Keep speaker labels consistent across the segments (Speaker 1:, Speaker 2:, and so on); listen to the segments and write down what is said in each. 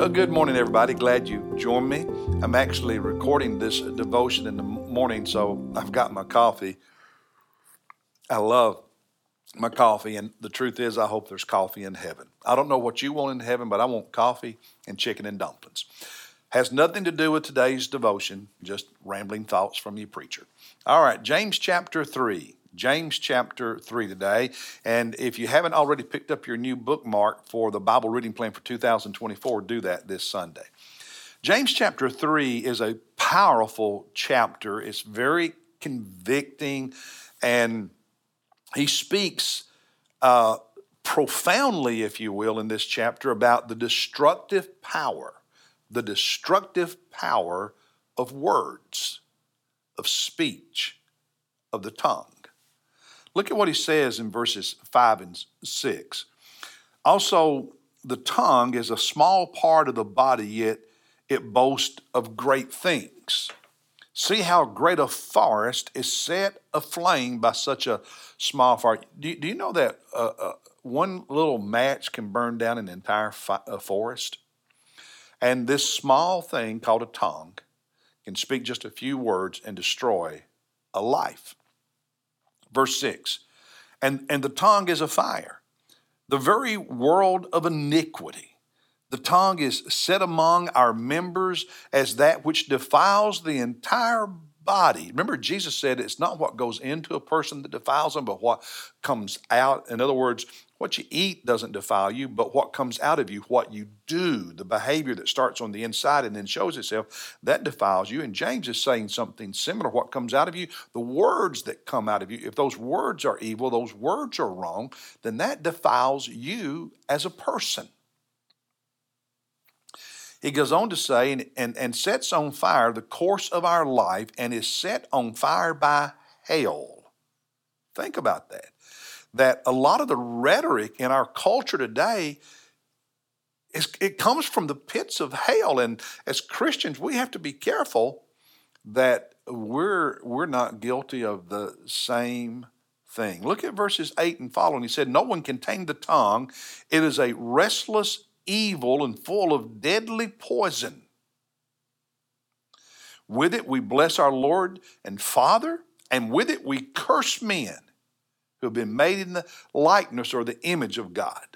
Speaker 1: Well, good morning, everybody. Glad you joined me. I'm actually recording this devotion in the morning, so I've got my coffee. I love my coffee, and the truth is, I hope there's coffee in heaven. I don't know what you want in heaven, but I want coffee and chicken and dumplings. Has nothing to do with today's devotion, just rambling thoughts from you, preacher. All right, James chapter 3. James chapter 3 today. And if you haven't already picked up your new bookmark for the Bible reading plan for 2024, do that this Sunday. James chapter 3 is a powerful chapter. It's very convicting, and he speaks uh, profoundly, if you will, in this chapter about the destructive power, the destructive power of words, of speech, of the tongue. Look at what he says in verses 5 and 6. Also, the tongue is a small part of the body, yet it boasts of great things. See how great a forest is set aflame by such a small fire. Do, do you know that uh, uh, one little match can burn down an entire fi- forest? And this small thing called a tongue can speak just a few words and destroy a life. Verse 6 and, and the tongue is a fire, the very world of iniquity. The tongue is set among our members as that which defiles the entire body. Remember, Jesus said it's not what goes into a person that defiles them, but what comes out. In other words, what you eat doesn't defile you, but what comes out of you, what you do, the behavior that starts on the inside and then shows itself, that defiles you. And James is saying something similar. What comes out of you, the words that come out of you, if those words are evil, those words are wrong, then that defiles you as a person. He goes on to say, and, and, and sets on fire the course of our life and is set on fire by hell. Think about that that a lot of the rhetoric in our culture today is it comes from the pits of hell and as Christians we have to be careful that we're we're not guilty of the same thing. Look at verses 8 and following. He said, No one can tame the tongue. It is a restless evil and full of deadly poison. With it we bless our Lord and Father, and with it we curse men who have been made in the likeness or the image of God.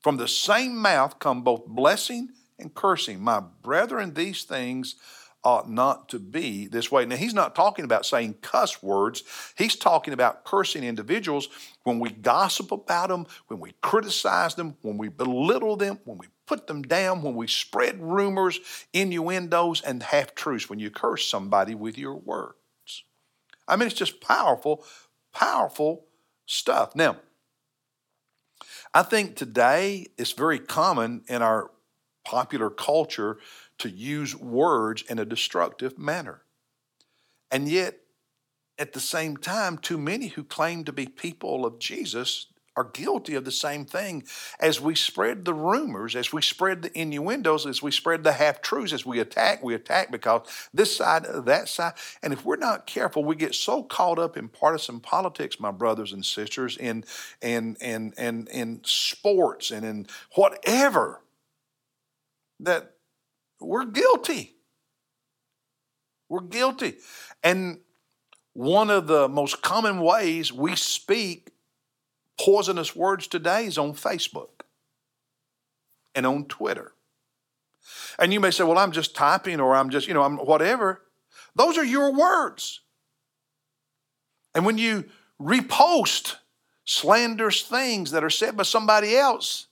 Speaker 1: From the same mouth come both blessing and cursing. My brethren, these things ought not to be this way. Now, he's not talking about saying cuss words. He's talking about cursing individuals when we gossip about them, when we criticize them, when we belittle them, when we put them down, when we spread rumors, innuendos, and half truths, when you curse somebody with your words. I mean, it's just powerful, powerful stuff. Now, I think today it's very common in our popular culture to use words in a destructive manner. And yet, at the same time, too many who claim to be people of Jesus are guilty of the same thing as we spread the rumors, as we spread the innuendos, as we spread the half truths, as we attack, we attack because this side, uh, that side. And if we're not careful, we get so caught up in partisan politics, my brothers and sisters, in in in in, in sports and in whatever, that we're guilty. We're guilty. And one of the most common ways we speak poisonous words today is on Facebook and on Twitter. And you may say, well, I'm just typing or I'm just, you know, I'm whatever. Those are your words. And when you repost slanderous things that are said by somebody else,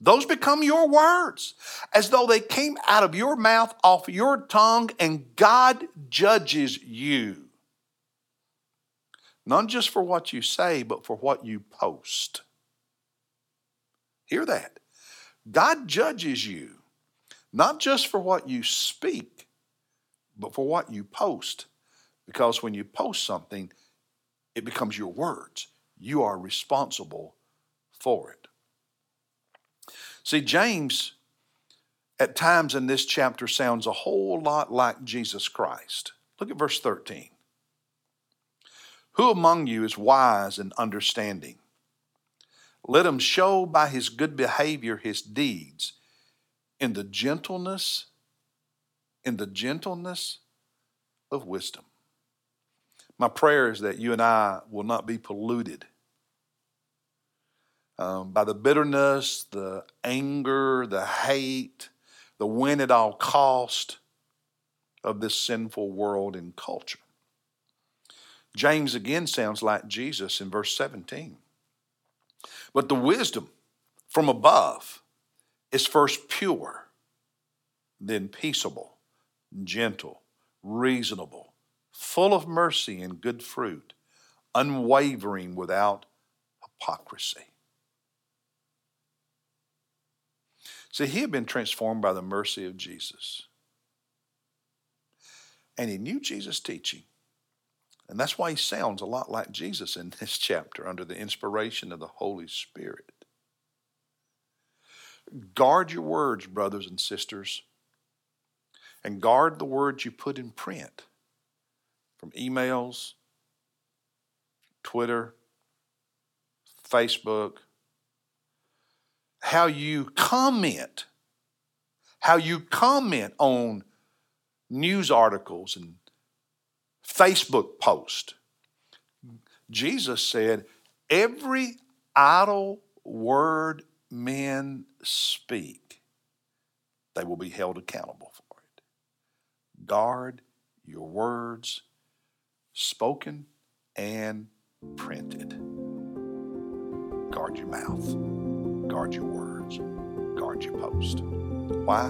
Speaker 1: those become your words as though they came out of your mouth, off your tongue, and God judges you. Not just for what you say, but for what you post. Hear that. God judges you not just for what you speak, but for what you post. Because when you post something, it becomes your words. You are responsible for it. See, James, at times in this chapter, sounds a whole lot like Jesus Christ. Look at verse 13. Who among you is wise and understanding? Let him show by his good behavior his deeds. in the gentleness, in the gentleness of wisdom. My prayer is that you and I will not be polluted um, by the bitterness, the anger, the hate, the win at all cost of this sinful world and culture. James again sounds like Jesus in verse 17. But the wisdom from above is first pure, then peaceable, gentle, reasonable, full of mercy and good fruit, unwavering without hypocrisy. See, he had been transformed by the mercy of Jesus. And he knew Jesus' teaching. And that's why he sounds a lot like Jesus in this chapter under the inspiration of the Holy Spirit. Guard your words, brothers and sisters, and guard the words you put in print from emails, Twitter, Facebook, how you comment, how you comment on news articles and Facebook post. Jesus said, Every idle word men speak, they will be held accountable for it. Guard your words, spoken and printed. Guard your mouth, guard your words, guard your post. Why?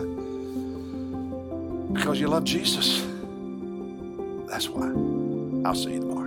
Speaker 1: Because you love Jesus. That's why. I'll see you tomorrow.